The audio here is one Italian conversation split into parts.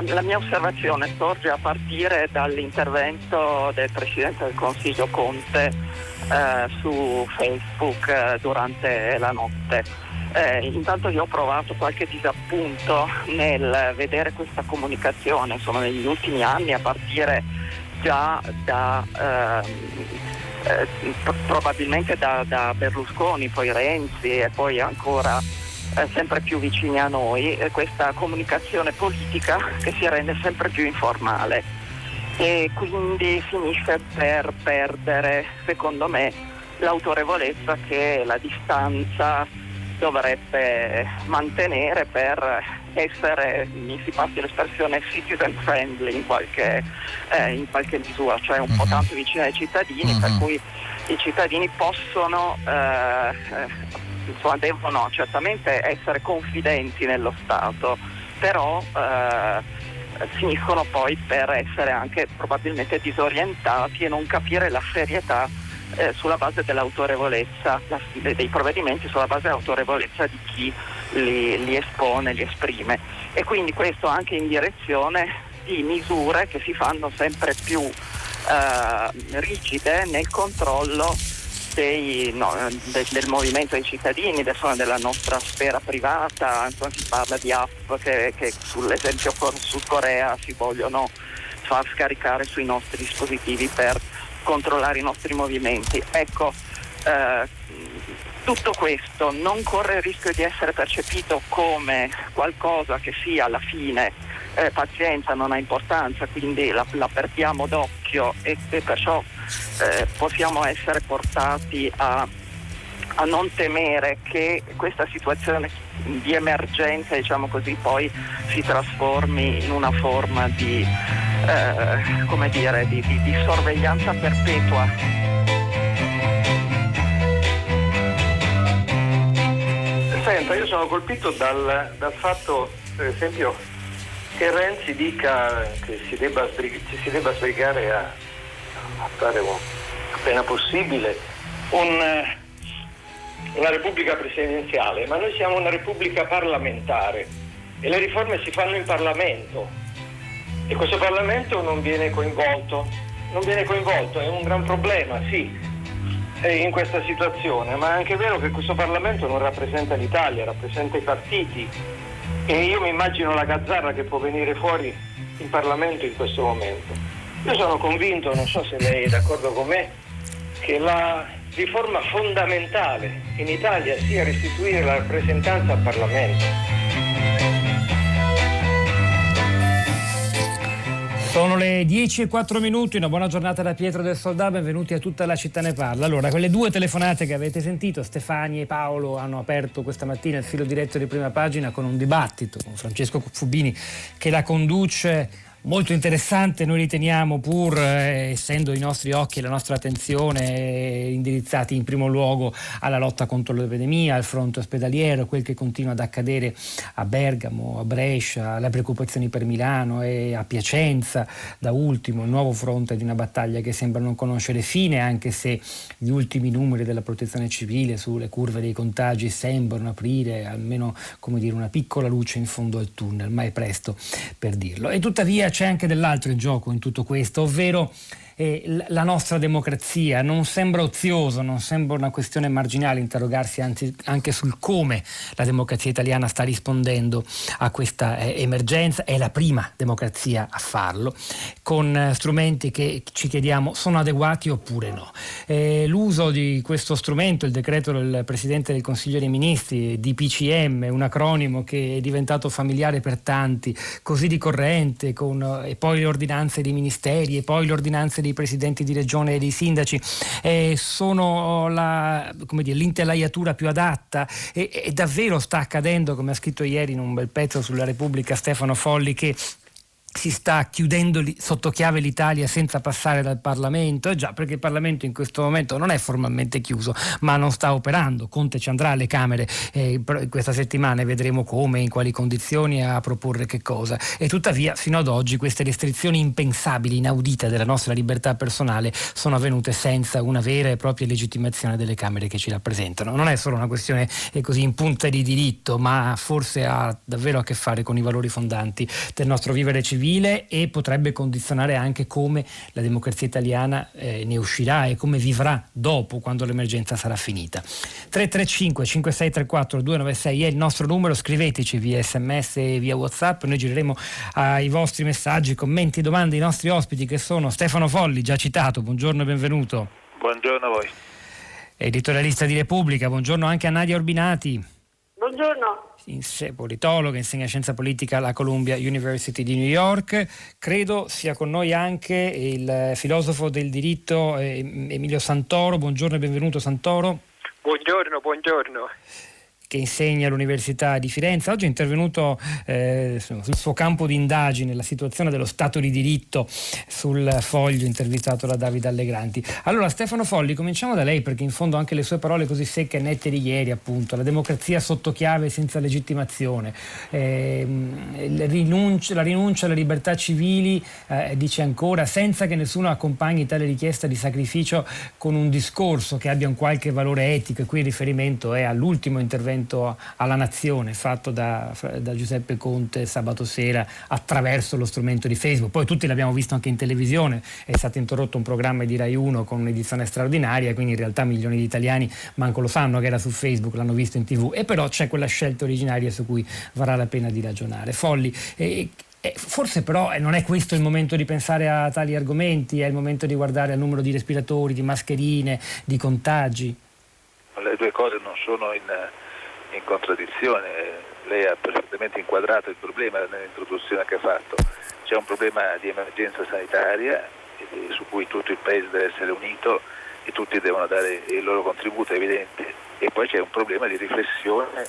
la, la, mia osservazione sorge a partire dall'intervento del Presidente del Consiglio Conte eh, su Facebook eh, durante la notte. Eh, intanto io ho provato qualche disappunto nel vedere questa comunicazione, insomma negli ultimi anni a partire già da ehm, eh, probabilmente da, da, Berlusconi, poi Renzi e poi ancora eh, sempre più vicini a noi, eh, questa comunicazione politica che si rende sempre più informale e quindi finisce per perdere, secondo me, l'autorevolezza che la distanza dovrebbe mantenere per essere, mi si passi l'espressione, citizen friendly in qualche, eh, in qualche misura, cioè un uh-huh. po' mhm. tanto vicino ai cittadini, uh-huh. per mhm. cui i cittadini possono, eh, eh, insomma, devono certamente essere confidenti nello Stato, però eh, finiscono poi per essere anche probabilmente disorientati e non capire la serietà eh, sulla base dell'autorevolezza la, dei provvedimenti, sulla base dell'autorevolezza di chi li, li espone, li esprime. E quindi questo anche in direzione di misure che si fanno sempre più eh, rigide nel controllo dei, no, de, del movimento dei cittadini, della nostra sfera privata, insomma, si parla di app che, che sull'esempio Sud Corea si vogliono far scaricare sui nostri dispositivi per controllare i nostri movimenti. Ecco, eh, tutto questo non corre il rischio di essere percepito come qualcosa che sia alla fine eh, pazienza, non ha importanza, quindi la, la perdiamo d'occhio e, e perciò eh, possiamo essere portati a, a, non temere che questa situazione di emergenza, diciamo così, poi si trasformi in una forma di, eh, dire, di, di, di sorveglianza perpetua. Senta, io sono colpito dal, dal fatto, per esempio, che Renzi dica che si debba, ci si debba sbrigare a, a fare appena possibile un, una repubblica presidenziale, ma noi siamo una repubblica parlamentare e le riforme si fanno in Parlamento. E questo Parlamento non viene coinvolto, non viene coinvolto, è un gran problema, sì, in questa situazione, ma è anche vero che questo Parlamento non rappresenta l'Italia, rappresenta i partiti e io mi immagino la gazzarra che può venire fuori in Parlamento in questo momento. Io sono convinto, non so se lei è d'accordo con me, che la riforma fondamentale in Italia sia restituire la rappresentanza al Parlamento. Sono le 10 e 4 minuti, una buona giornata da Pietro del Soldà, benvenuti a tutta la città ne parla. Allora, quelle due telefonate che avete sentito, Stefani e Paolo hanno aperto questa mattina il filo diretto di prima pagina con un dibattito con Francesco Fubini che la conduce molto interessante, noi riteniamo pur eh, essendo i nostri occhi e la nostra attenzione eh, indirizzati in primo luogo alla lotta contro l'epidemia, al fronte ospedaliero, quel che continua ad accadere a Bergamo, a Brescia, le preoccupazioni per Milano e a Piacenza, da ultimo il nuovo fronte di una battaglia che sembra non conoscere fine, anche se gli ultimi numeri della protezione civile sulle curve dei contagi sembrano aprire almeno dire, una piccola luce in fondo al tunnel, ma è presto per dirlo. E tuttavia c'è anche dell'altro in gioco in tutto questo, ovvero eh, la nostra democrazia. Non sembra ozioso, non sembra una questione marginale interrogarsi anzi, anche sul come la democrazia italiana sta rispondendo a questa eh, emergenza. È la prima democrazia a farlo, con eh, strumenti che ci chiediamo sono adeguati oppure no. Eh, l'uso di questo strumento, il decreto del Presidente del Consiglio dei Ministri, DPCM, un acronimo che è diventato familiare per tanti, così ricorrente, con, e poi le ordinanze dei ministeri e poi le ordinanze dei dei presidenti di regione e dei sindaci. Eh, sono la, dire, l'intelaiatura più adatta e, e davvero sta accadendo, come ha scritto ieri in un bel pezzo sulla Repubblica Stefano Folli, che si sta chiudendo sotto chiave l'Italia senza passare dal Parlamento? Eh già, perché il Parlamento in questo momento non è formalmente chiuso, ma non sta operando. Conte ci andrà alle Camere eh, questa settimana e vedremo come, in quali condizioni, a proporre che cosa. E tuttavia, fino ad oggi, queste restrizioni impensabili, inaudite della nostra libertà personale sono avvenute senza una vera e propria legittimazione delle Camere che ci rappresentano. Non è solo una questione eh, così in punta di diritto, ma forse ha davvero a che fare con i valori fondanti del nostro vivere civile civile e potrebbe condizionare anche come la democrazia italiana eh, ne uscirà e come vivrà dopo quando l'emergenza sarà finita. 335 5634 296 è il nostro numero, scriveteci via sms e via whatsapp, noi gireremo ai vostri messaggi, commenti, domande ai nostri ospiti che sono Stefano Folli, già citato, buongiorno e benvenuto. Buongiorno a voi. Editorialista di Repubblica, buongiorno anche a Nadia Orbinati. Buongiorno politologa, insegna scienza politica alla Columbia University di New York. Credo sia con noi anche il filosofo del diritto eh, Emilio Santoro. Buongiorno e benvenuto Santoro. Buongiorno, buongiorno che insegna all'Università di Firenze. Oggi è intervenuto eh, sul suo campo di indagine, la situazione dello Stato di diritto sul foglio intervistato da Davide Allegranti. Allora Stefano Folli, cominciamo da lei perché in fondo anche le sue parole così secche e nette di ieri, appunto, la democrazia sotto chiave senza legittimazione, eh, la, rinuncia, la, rinuncia, alle libertà civili, eh, dice ancora, senza che nessuno accompagni tale richiesta di sacrificio con un discorso che abbia un qualche valore etico e qui il riferimento è all'ultimo intervento intervento alla nazione fatto da, da, Giuseppe Conte sabato sera attraverso lo strumento di Facebook. Poi tutti l'abbiamo visto anche in televisione, è stato interrotto un programma di Rai 1 con un'edizione straordinaria, quindi in realtà milioni di italiani manco lo sanno che era su Facebook, l'hanno visto in tv, e però c'è quella scelta originaria su cui varrà la pena di ragionare. Folli, eh, eh, forse però eh, non è questo il momento di pensare a tali argomenti, è il momento di guardare al numero di respiratori, di mascherine, di contagi. Le due cose non sono in, in contraddizione. Lei ha perfettamente inquadrato il problema nell'introduzione che ha fatto. C'è un problema di emergenza sanitaria eh, su cui tutto il Paese deve essere unito e tutti devono dare il loro contributo, è evidente. E poi c'è un problema di riflessione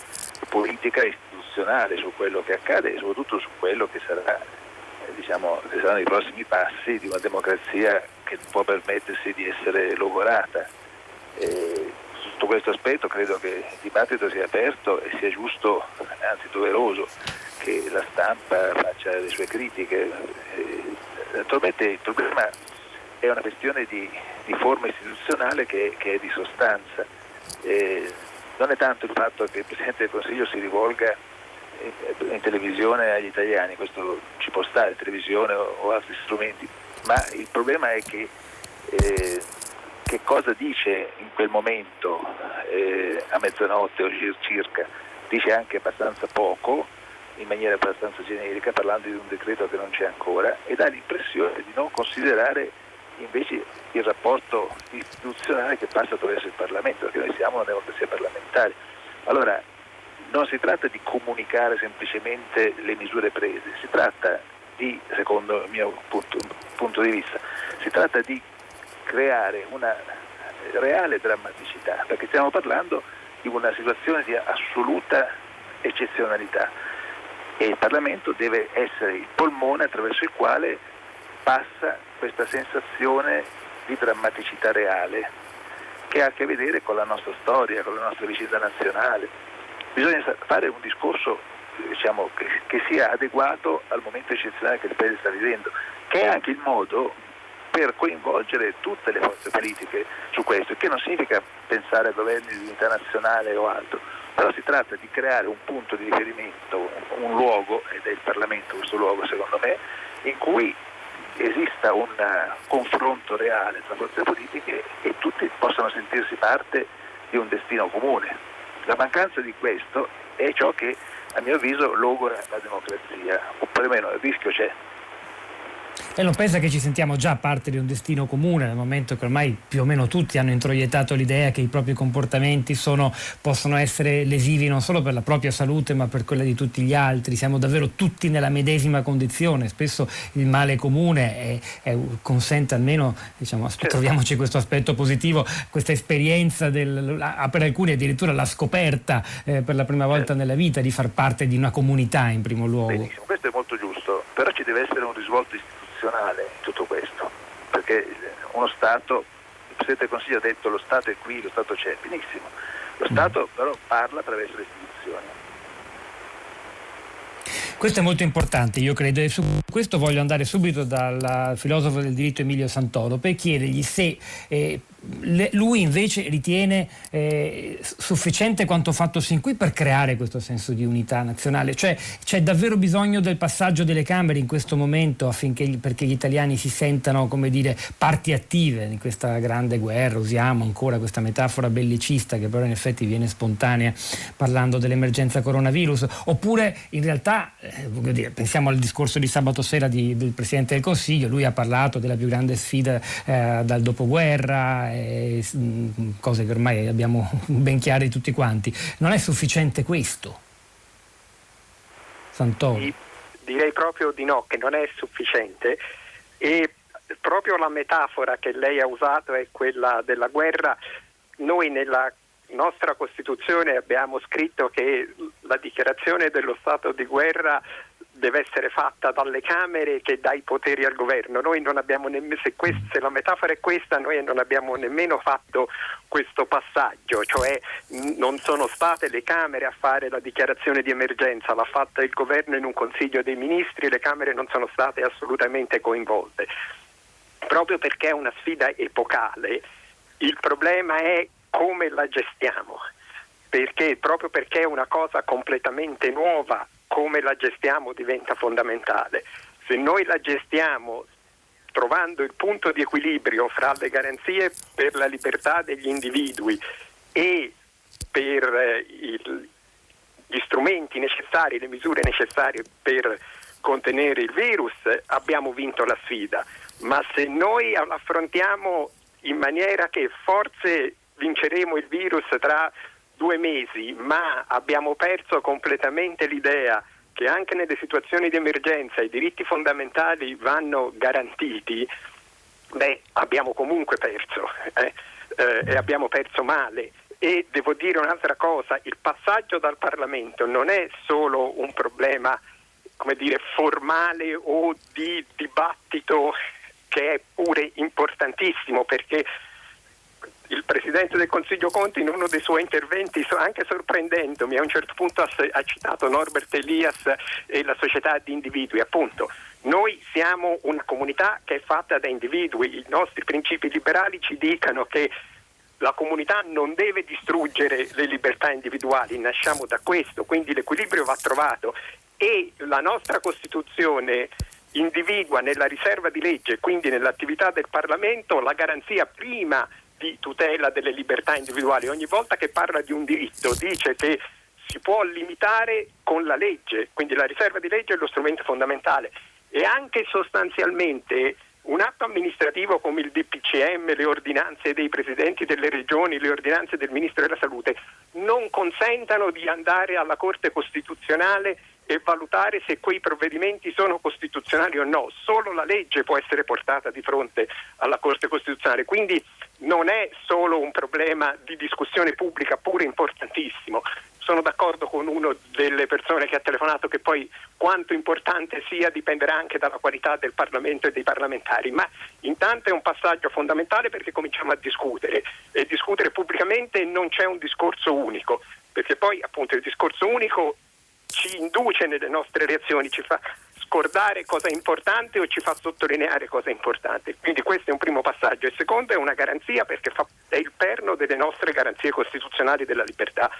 politica e istituzionale su quello che accade e soprattutto su quello che, sarà, eh, diciamo, che saranno i prossimi passi di una democrazia che può permettersi di essere logorata. Eh, sotto questo aspetto credo che il dibattito sia aperto e sia giusto, anzi doveroso, che la stampa faccia le sue critiche. Eh, naturalmente il problema è una questione di, di forma istituzionale che, che, è di sostanza. Eh, non è tanto il fatto che il Presidente del Consiglio si rivolga in, in televisione agli italiani, questo ci può stare, televisione o, o altri strumenti, ma il problema è che eh, che cosa dice in quel momento eh, a mezzanotte o circa, dice anche abbastanza poco, in maniera abbastanza generica, parlando di un decreto che non c'è ancora, e dà l'impressione di non considerare invece il rapporto istituzionale che passa attraverso il Parlamento, perché noi siamo una democrazia parlamentare. Allora, non si tratta di comunicare semplicemente le misure prese, si tratta di, secondo il mio punto, punto di vista, si tratta di creare una reale drammaticità, perché stiamo parlando di una situazione di assoluta eccezionalità e il Parlamento deve essere il polmone attraverso il quale passa questa sensazione di drammaticità reale che ha a che vedere con la nostra storia, con la nostra vicenda nazionale. Bisogna fare un discorso diciamo, che, che sia adeguato al momento eccezionale che il Paese sta vivendo, che è anche il modo per coinvolgere tutte le forze politiche su questo, che non significa pensare a governi di unità nazionale o altro, però si tratta di creare un punto di riferimento, un luogo, ed è il Parlamento questo luogo secondo me, in cui esista un confronto reale tra forze politiche e tutti possano sentirsi parte di un destino comune. La mancanza di questo è ciò che a mio avviso logora la democrazia, o perlomeno il rischio c'è. E non pensa che ci sentiamo già parte di un destino comune nel momento che ormai più o meno tutti hanno introiettato l'idea che i propri comportamenti sono, possono essere lesivi non solo per la propria salute ma per quella di tutti gli altri. Siamo davvero tutti nella medesima condizione. Spesso il male comune è, è, consente almeno, diciamo, certo. troviamoci questo aspetto positivo, questa esperienza del, per alcuni addirittura la scoperta eh, per la prima volta certo. nella vita di far parte di una comunità in primo luogo. Benissimo, questo è molto giusto, però ci deve essere un risvolto istituzionale in tutto questo, perché uno Stato, il Presidente del Consiglio ha detto lo Stato è qui, lo Stato c'è, benissimo, lo Stato però parla attraverso le istituzioni. Questo è molto importante, io credo, e su questo voglio andare subito dal filosofo del diritto Emilio Santoro per chiedergli se eh, lui invece ritiene eh, sufficiente quanto fatto sin qui per creare questo senso di unità nazionale, cioè c'è davvero bisogno del passaggio delle Camere in questo momento affinché perché gli italiani si sentano come dire parti attive in questa grande guerra, usiamo ancora questa metafora bellicista che però in effetti viene spontanea parlando dell'emergenza coronavirus, oppure in realtà eh, dire, pensiamo al discorso di sabato sera di, del Presidente del Consiglio, lui ha parlato della più grande sfida eh, dal dopoguerra eh, cose che ormai abbiamo ben chiare tutti quanti. Non è sufficiente questo? Santoro? Direi proprio di no, che non è sufficiente e proprio la metafora che lei ha usato è quella della guerra. Noi nella nostra Costituzione abbiamo scritto che la dichiarazione dello stato di guerra deve essere fatta dalle Camere che dai poteri al governo. Noi non abbiamo nemmeno, se, se, la metafora è questa, noi non abbiamo nemmeno fatto questo passaggio, cioè non sono state le Camere a fare la dichiarazione di emergenza, l'ha fatta il governo in un Consiglio dei Ministri, le Camere non sono state assolutamente coinvolte. Proprio perché è una sfida epocale, il problema è come la gestiamo perché proprio perché è una cosa completamente nuova come la gestiamo diventa fondamentale. Se noi la gestiamo trovando il punto di equilibrio fra le garanzie per la libertà degli individui e per eh, il, gli strumenti necessari, le misure necessarie per contenere il virus, abbiamo vinto la sfida. Ma se noi l'affrontiamo in maniera che forse vinceremo il virus tra due mesi, ma abbiamo perso completamente l'idea che anche nelle situazioni di emergenza i diritti fondamentali vanno garantiti, beh, abbiamo comunque perso eh? Eh, e abbiamo perso male. E devo dire un'altra cosa, il passaggio dal Parlamento non è solo un problema come dire, formale o di dibattito che è pure importantissimo perché il Presidente del Consiglio Conte in uno dei suoi interventi, anche sorprendendomi, a un certo punto ha, citato Norbert Elias e la società di individui. Appunto, noi siamo una comunità che è fatta da individui, i nostri principi liberali ci dicono che la comunità non deve distruggere le libertà individuali, nasciamo da questo, quindi l'equilibrio va trovato e la nostra Costituzione individua nella riserva di legge, quindi nell'attività del Parlamento, la garanzia prima di tutela delle libertà individuali. Ogni volta che parla di un diritto dice che si può limitare con la legge, quindi la riserva di legge è lo strumento fondamentale e anche sostanzialmente un atto amministrativo come il DPCM, le ordinanze dei presidenti delle regioni, le ordinanze del Ministro della Salute non consentano di andare alla Corte Costituzionale e valutare se quei provvedimenti sono costituzionali o no. Solo la legge può essere portata di fronte alla Corte Costituzionale. Quindi non è solo un problema di discussione pubblica, pure importantissimo. Sono d'accordo con una delle persone che ha telefonato che poi quanto importante sia dipenderà anche dalla qualità del Parlamento e dei parlamentari, ma intanto è un passaggio fondamentale perché cominciamo a discutere e discutere pubblicamente non c'è un discorso unico, perché poi appunto il discorso unico ci induce nelle nostre reazioni, ci fa scordare cosa è importante o ci fa sottolineare cosa è importante. Quindi questo è un primo passaggio. Il secondo è una garanzia perché fa, è il perno delle nostre garanzie costituzionali della libertà.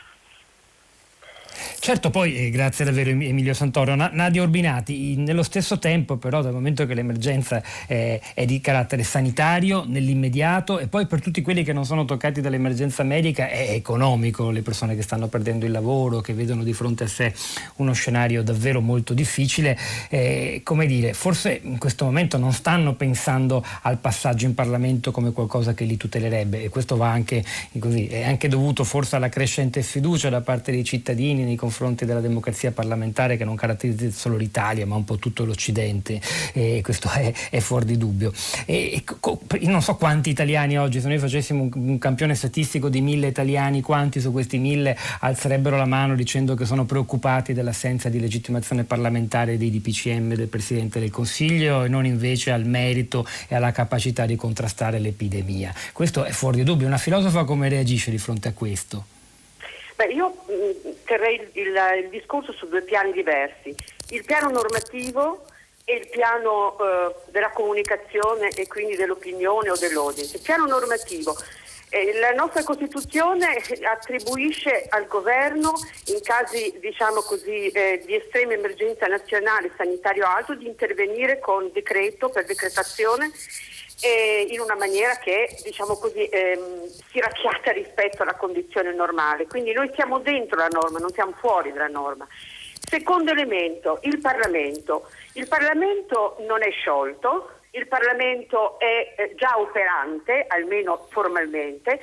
Certo, poi eh, grazie davvero Emilio Santoro. Nadia Urbinati, nello stesso tempo però dal momento che l'emergenza è, è, di carattere sanitario, nell'immediato e poi per tutti quelli che non sono toccati dall'emergenza medica è economico, le persone che stanno perdendo il lavoro, che vedono di fronte a sé uno scenario davvero molto difficile, eh, come dire, forse in questo momento non stanno pensando al passaggio in Parlamento come qualcosa che li tutelerebbe e questo va anche, così, è anche dovuto forse alla crescente sfiducia da parte dei cittadini nei confronti della democrazia parlamentare che non caratterizza solo l'Italia ma un po' tutto l'Occidente e questo è, è fuori di dubbio. E, io non so quanti italiani oggi, se noi facessimo un, un campione statistico di mille italiani, quanti su questi mille alzerebbero la mano dicendo che sono preoccupati dell'assenza di legittimazione parlamentare dei DPCM del Presidente del Consiglio e non invece al merito e alla capacità di contrastare l'epidemia. Questo è fuori di dubbio. Una filosofa come reagisce di fronte a questo? Beh, io mm, terrei il, il, il, discorso su due piani diversi. Il piano normativo e il piano eh, della comunicazione e quindi dell'opinione o dell'audience. Il piano normativo eh, la nostra Costituzione attribuisce al governo, in casi diciamo così, eh, di estrema emergenza nazionale sanitario alto, di intervenire con decreto per decretazione eh, in una maniera che diciamo così, ehm, si racchiata rispetto alla condizione normale. Quindi noi siamo dentro la norma, non siamo fuori dalla norma. Secondo elemento, il Parlamento. Il Parlamento non è sciolto, il Parlamento è eh, già operante, almeno formalmente.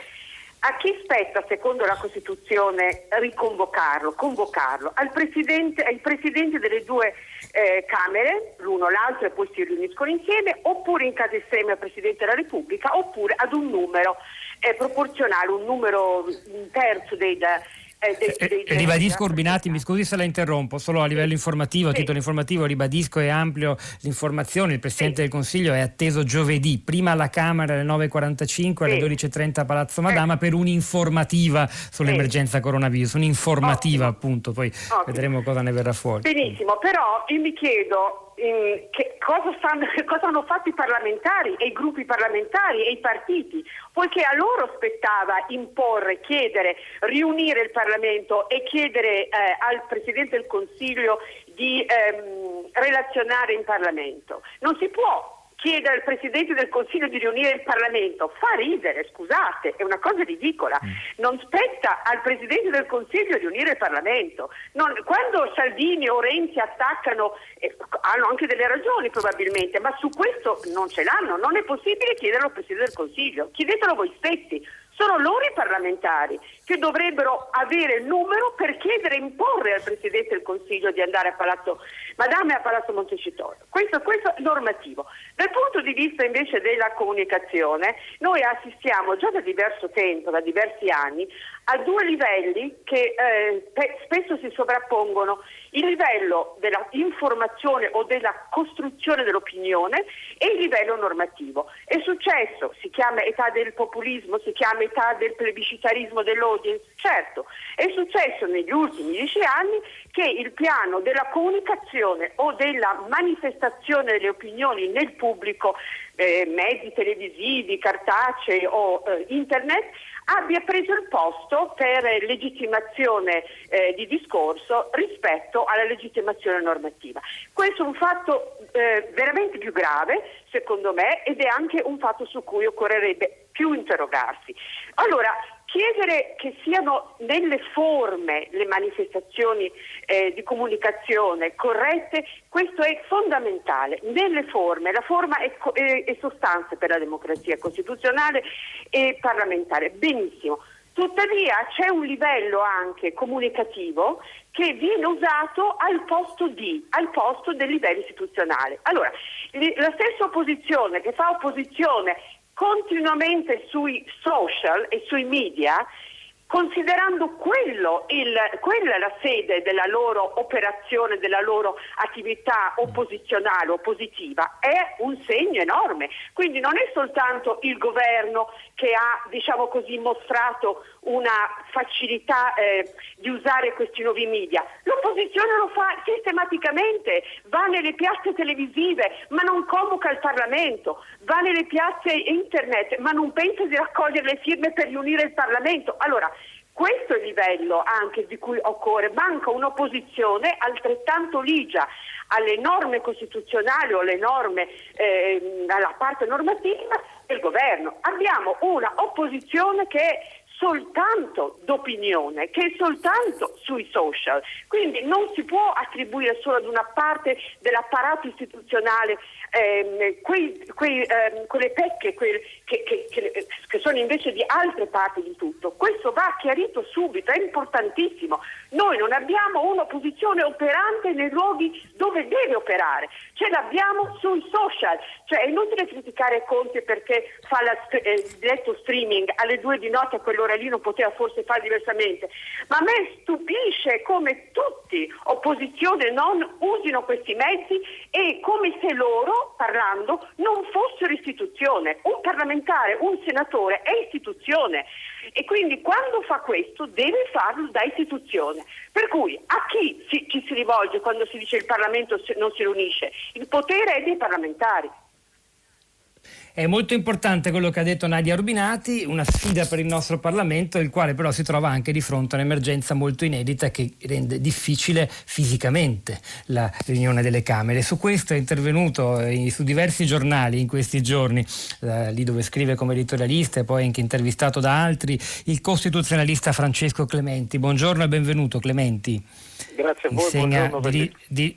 A chi spetta, secondo la Costituzione, riconvocarlo, convocarlo? Presidente, ai presidenti delle due eh, Camere, l'uno l'altro e poi si riuniscono insieme, oppure in caso estremo al Presidente della Repubblica, oppure ad un numero eh, proporzionale, un numero un terzo dei, eh, dei, eh, dei, dei, ribadisco Urbinati, mi scusi se la interrompo, solo a livello informativo, a sì. titolo informativo ribadisco e ampio l'informazione, il Presidente sì. del Consiglio è atteso giovedì, prima alla Camera alle 9.45 alle 12.30 a Palazzo Madama per un'informativa sull'emergenza coronavirus, un'informativa Ottimo. appunto, poi Ottimo. vedremo cosa ne verrà fuori. Benissimo, però io mi chiedo che cosa, stanno, cosa, hanno fatto i parlamentari e i gruppi parlamentari e i partiti, poiché a loro spettava imporre, chiedere, riunire il Parlamento e chiedere eh, al Presidente del Consiglio di ehm, relazionare in Parlamento. Non si può chiedere al Presidente del Consiglio di riunire il Parlamento fa ridere, scusate, è una cosa ridicola. Mm. Non spetta al Presidente del Consiglio di riunire il Parlamento. Non, quando Salvini o Renzi attaccano, eh, hanno anche delle ragioni probabilmente, ma su questo non ce l'hanno. Non è possibile chiederlo al Presidente del Consiglio. Chiedetelo voi stessi. Sono loro i parlamentari che dovrebbero avere il numero per chiedere e imporre al Presidente del Consiglio di andare a Palazzo Madame e a Palazzo Montecitorio. Questo, questo è normativo. Dal punto di vista invece della comunicazione, noi assistiamo già da diverso tempo, da diversi anni, a due livelli che eh, pe- spesso si sovrappongono, il livello dell'informazione o della costruzione dell'opinione e il livello normativo. È successo, si chiama età del populismo, si chiama età del plebiscitarismo dell'audience, certo, è successo negli ultimi dieci anni che il piano della comunicazione o della manifestazione delle opinioni nel pubblico, eh, mezzi televisivi, cartacei o eh, internet, abbia preso il posto per legittimazione eh, di discorso rispetto alla legittimazione normativa. Questo è un fatto eh, veramente più grave, secondo me, ed è anche un fatto su cui occorrerebbe più interrogarsi. Allora, chiedere che siano nelle forme le manifestazioni eh, di comunicazione corrette, questo è fondamentale, nelle forme, la forma è, è, è sostanza per la democrazia costituzionale e parlamentare, benissimo. Tuttavia c'è un livello anche comunicativo che viene usato al posto di, al posto del livello istituzionale. Allora, la stessa opposizione che fa opposizione continuamente sui social e sui media considerando quello il, quella la sede della loro operazione, della loro attività opposizionale, oppositiva, è un segno enorme. Quindi non è soltanto il governo che ha, diciamo così, mostrato una facilità eh, di usare questi nuovi media. L'opposizione lo fa sistematicamente, va nelle piazze televisive ma non convoca il Parlamento, va nelle piazze internet ma non pensa di raccogliere le firme per riunire il Parlamento. Allora, questo è il livello anche di cui occorre, manca un'opposizione altrettanto ligia alle norme costituzionali o alle norme, eh, alla parte normativa del governo. Abbiamo una opposizione che soltanto d'opinione, che è soltanto sui social. Quindi non si può attribuire solo ad una parte dell'apparato istituzionale ehm, quei, quei, ehm, quelle pecche quel, che, che, che, che, sono invece di altre parti di tutto. Questo va chiarito subito, è importantissimo. Noi non abbiamo un'opposizione operante nei luoghi dove deve operare, ce l'abbiamo sui social. Cioè è inutile criticare Conte perché fa il eh, diretto streaming alle due di notte a quell'ora lì non poteva forse fare diversamente. Ma a me stupisce come tutti, opposizione non, usino questi mezzi e come se loro, parlando, non fossero istituzione. Un parlamentare, un senatore è istituzione e quindi quando fa questo deve farlo da istituzione. Per cui a chi si, ci si rivolge quando si dice il Parlamento non si riunisce? Il potere è dei parlamentari. È molto importante quello che ha detto Nadia Rubinati, una sfida per il nostro Parlamento, il quale però si trova anche di fronte a un'emergenza molto inedita che rende difficile fisicamente la riunione delle Camere. Su questo è intervenuto eh, su diversi giornali in questi giorni, eh, lì dove scrive come editorialista e poi anche intervistato da altri, il costituzionalista Francesco Clementi. Buongiorno e benvenuto Clementi. Grazie a voi. Insegna di, di,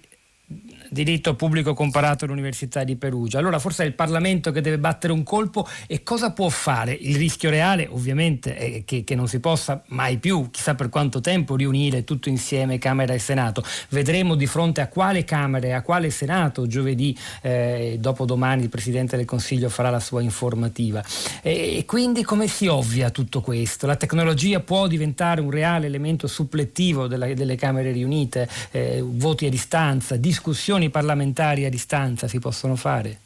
diritto pubblico comparato all'Università di Perugia. Allora forse è il Parlamento che deve battere un colpo e cosa può fare? Il rischio reale ovviamente è che, che non si possa mai più, chissà per quanto tempo, riunire tutto insieme Camera e Senato. Vedremo di fronte a quale Camera e a quale Senato giovedì, eh, dopodomani il Presidente del Consiglio farà la sua informativa. E, e quindi come si ovvia tutto questo? La tecnologia può diventare un reale elemento supplettivo della, delle Camere riunite, eh, voti a distanza, discussioni riunioni parlamentari a distanza si possono fare?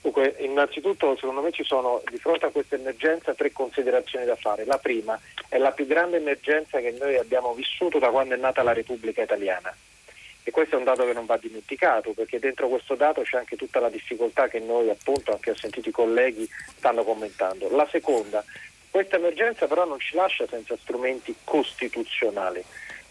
Dunque, innanzitutto secondo me ci sono di fronte a questa emergenza tre considerazioni da fare. La prima è la più grande emergenza che noi abbiamo vissuto da quando è nata la Repubblica Italiana. E questo è un dato che non va dimenticato, perché dentro questo dato c'è anche tutta la difficoltà che noi, appunto, anche ho sentito i colleghi, stanno commentando. La seconda, questa emergenza però non ci lascia senza strumenti costituzionali.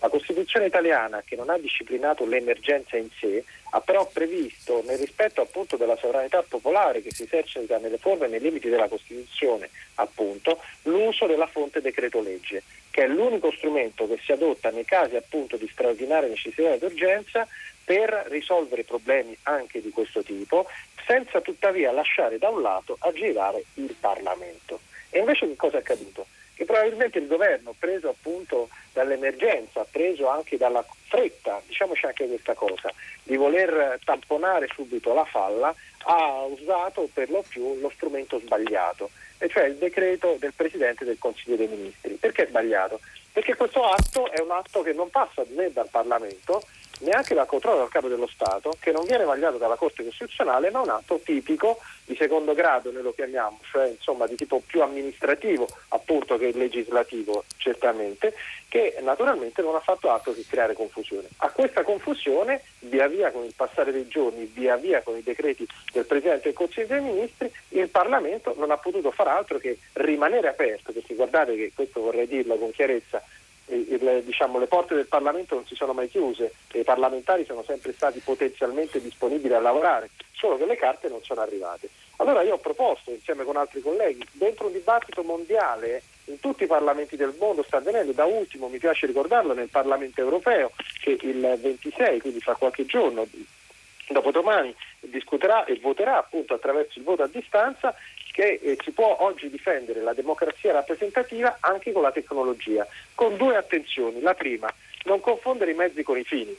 La Costituzione italiana, che non ha disciplinato l'emergenza in sé, ha però previsto, nel rispetto appunto della sovranità popolare che si esercita nelle forme e nei limiti della Costituzione, appunto, l'uso della fonte decreto legge, che è l'unico strumento che si adotta nei casi appunto di straordinaria necessità ed urgenza per risolvere problemi anche di questo tipo, senza tuttavia lasciare da un lato aggirare il Parlamento. E invece che cosa è accaduto? Che probabilmente il governo, preso appunto dall'emergenza, preso anche dalla fretta, diciamoci anche questa cosa, di voler tamponare subito la falla, ha usato per lo più lo strumento sbagliato, e cioè il decreto del Presidente del Consiglio dei Ministri. Perché è sbagliato? Perché questo atto è un atto che non passa né dal Parlamento neanche dal controllo del capo dello Stato, che non viene vagliato dalla Corte Costituzionale, ma un atto tipico di secondo grado, noi lo chiamiamo, cioè insomma di tipo più amministrativo appunto che legislativo certamente, che naturalmente non ha fatto altro che creare confusione. A questa confusione, via via con il passare dei giorni, via via con i decreti del Presidente del Consiglio dei Ministri, il Parlamento non ha potuto far altro che rimanere aperto, perché guardate che questo vorrei dirlo con chiarezza, il, diciamo, le porte del Parlamento non si sono mai chiuse e i parlamentari sono sempre stati potenzialmente disponibili a lavorare, solo che le carte non sono arrivate. Allora io ho proposto insieme con altri colleghi, dentro un dibattito mondiale in tutti i parlamenti del mondo sta avvenendo, da ultimo mi piace ricordarlo nel Parlamento europeo che il 26, quindi fra qualche giorno, dopodomani, discuterà e voterà appunto attraverso il voto a distanza che eh, si può oggi difendere la democrazia rappresentativa anche con la tecnologia, con due attenzioni. La prima, non confondere i mezzi con i fini.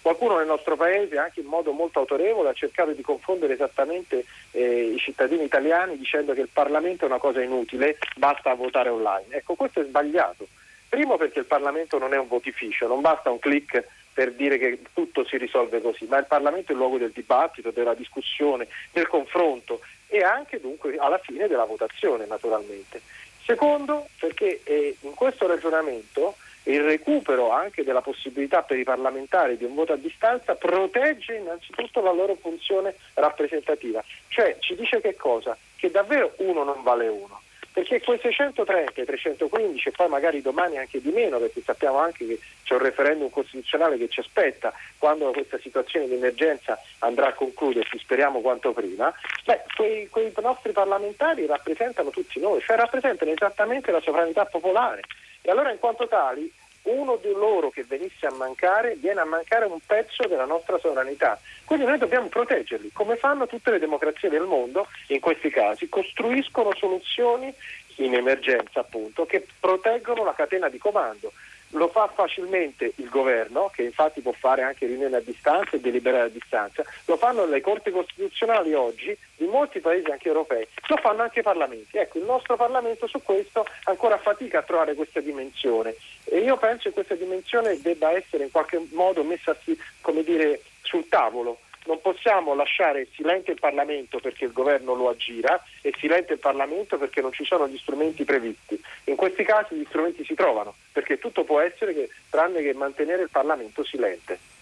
Qualcuno nel nostro paese, anche in modo molto autorevole, ha cercato di confondere esattamente eh, i cittadini italiani dicendo che il Parlamento è una cosa inutile, basta votare online. Ecco, questo è sbagliato. Primo perché il Parlamento non è un votificio, non basta un clic per dire che tutto si risolve così, ma il Parlamento è il luogo del dibattito, della discussione, del confronto e anche dunque alla fine della votazione naturalmente. Secondo, perché eh, in questo ragionamento il recupero anche della possibilità per i parlamentari di un voto a distanza protegge innanzitutto la loro funzione rappresentativa, cioè ci dice che cosa? Che davvero uno non vale uno, perché quei 630, 315 e poi magari domani anche di meno, perché sappiamo anche che c'è un referendum costituzionale che ci aspetta quando questa situazione di emergenza andrà a concludersi, speriamo quanto prima, beh, quei, quei nostri parlamentari rappresentano tutti noi, cioè rappresentano esattamente la sovranità popolare. E allora in quanto tali uno di loro che venisse a mancare viene a mancare un pezzo della nostra sovranità. Quindi noi dobbiamo proteggerli, come fanno tutte le democrazie del mondo in questi casi, costruiscono soluzioni in emergenza appunto che proteggono la catena di comando. Lo fa facilmente il governo, che infatti può fare anche riunioni a distanza e deliberare a distanza, lo fanno le corti costituzionali oggi di molti paesi anche europei, lo fanno anche i parlamenti. Ecco, il nostro Parlamento su questo ancora fatica a trovare questa dimensione. E io penso che questa dimensione debba essere in qualche modo messa come dire, sul tavolo non possiamo lasciare silente il Parlamento perché il governo lo aggira e silente il Parlamento perché non ci sono gli strumenti previsti. In questi casi gli strumenti si trovano, perché tutto può essere che, tranne che mantenere il Parlamento silente.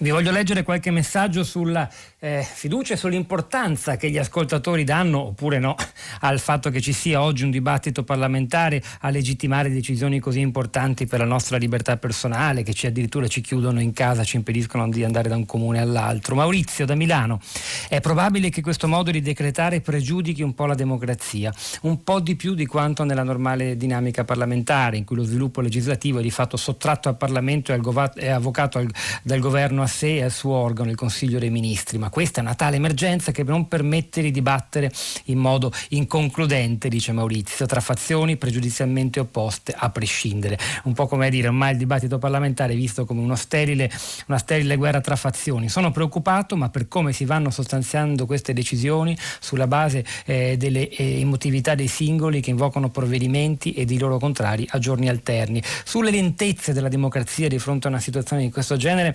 Vi voglio leggere qualche messaggio sulla eh, fiducia e sull'importanza che gli ascoltatori danno, oppure no, al fatto che ci sia oggi un dibattito parlamentare a legittimare decisioni così importanti per la nostra libertà personale, che ci addirittura ci chiudono in casa, ci impediscono di andare da un comune all'altro. Maurizio da Milano, è probabile che questo modo di decretare pregiudichi un po' la democrazia, un po' di più di quanto nella normale dinamica parlamentare, in cui lo sviluppo legislativo è di fatto sottratto al Parlamento e, al e avvocato al, dal governo sé e al suo organo, il Consiglio dei Ministri, ma questa è una tale emergenza che non permette di dibattere in modo inconcludente, dice Maurizio, tra fazioni pregiudizialmente opposte a prescindere. Un po' come dire, ormai il dibattito parlamentare è visto come sterile, una sterile guerra tra fazioni. Sono preoccupato, ma per come si vanno sostanziando queste decisioni sulla base eh, delle eh, emotività dei singoli che invocano provvedimenti e dei loro contrari a giorni alterni. Sulle lentezze della democrazia di fronte a una situazione di questo genere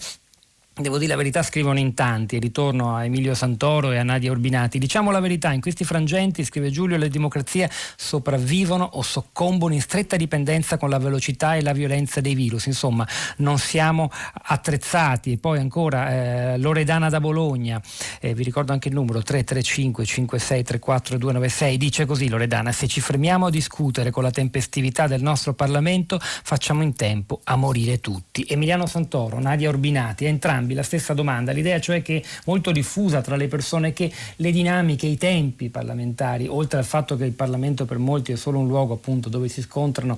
Devo dire la verità, scrivono in tanti, ritorno a Emilio Santoro e a Nadia Urbinati. Diciamo la verità, in questi frangenti, scrive Giulio, le democrazie sopravvivono o soccombono in stretta dipendenza con la velocità e la violenza dei virus. Insomma, non siamo attrezzati. E poi ancora eh, Loredana da Bologna, eh, vi ricordo anche il numero 335 5634 296, dice così Loredana, se ci fermiamo a discutere con la tempestività del nostro Parlamento, facciamo in tempo a morire tutti. Emiliano Santoro, Nadia Urbinati, entrambi entrambi la stessa domanda, l'idea cioè che molto diffusa tra le persone che le dinamiche, i tempi parlamentari, oltre al fatto che il Parlamento per molti è solo un luogo appunto dove si scontrano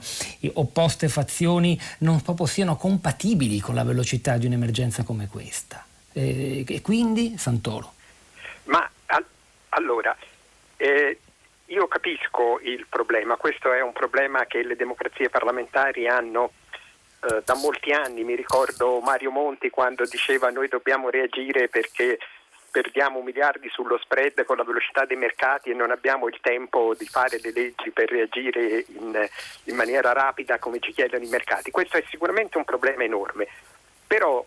opposte fazioni, non proprio siano compatibili con la velocità di un'emergenza come questa. E, e quindi Santoro. Ma allora, eh, io capisco il problema, questo è un problema che le democrazie parlamentari hanno eh, da molti anni, mi ricordo Mario Monti quando diceva noi dobbiamo reagire perché perdiamo miliardi sullo spread con la velocità dei mercati e non abbiamo il tempo di fare le leggi per reagire in, in maniera rapida come ci chiedono i mercati. Questo è sicuramente un problema enorme, però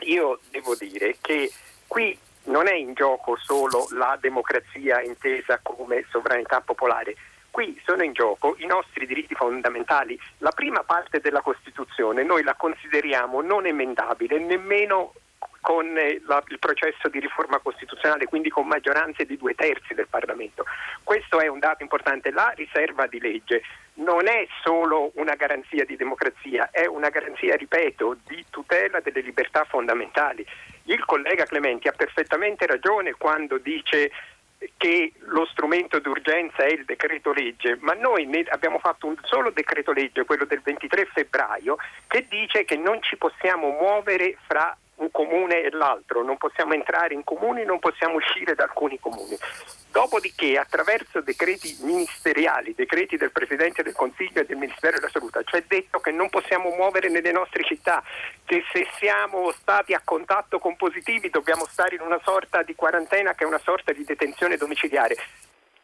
io devo dire che qui non è in gioco solo la democrazia intesa come sovranità popolare, Qui sono in gioco i nostri diritti fondamentali. La prima parte della Costituzione noi la consideriamo non emendabile nemmeno con eh, la, il processo di riforma costituzionale, quindi con maggioranze di due terzi del Parlamento. Questo è un dato importante. La riserva di legge non è solo una garanzia di democrazia, è una garanzia, ripeto, di tutela delle libertà fondamentali. Il collega Clementi ha perfettamente ragione quando dice che lo strumento d'urgenza è il decreto legge, ma noi abbiamo fatto un solo decreto legge, quello del 23 febbraio, che dice che non ci possiamo muovere fra un comune e l'altro, non possiamo entrare in comuni, non possiamo uscire da alcuni comuni. Dopodiché, attraverso decreti ministeriali, decreti del Presidente del Consiglio e del Ministero della Salute, cioè detto che non possiamo muovere nelle nostre città, che se siamo stati a contatto con positivi dobbiamo stare in una sorta di quarantena che è una sorta di detenzione domiciliare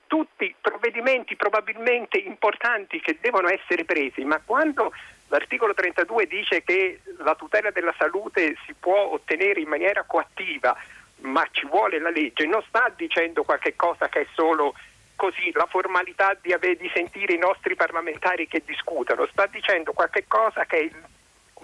tutti provvedimenti probabilmente importanti che devono essere presi, ma quando L'articolo 32 dice che la tutela della salute si può ottenere in maniera coattiva, ma ci vuole la legge, non sta dicendo qualche cosa che è solo così la formalità di, ave- di sentire i nostri parlamentari che discutono, sta dicendo qualche cosa che è il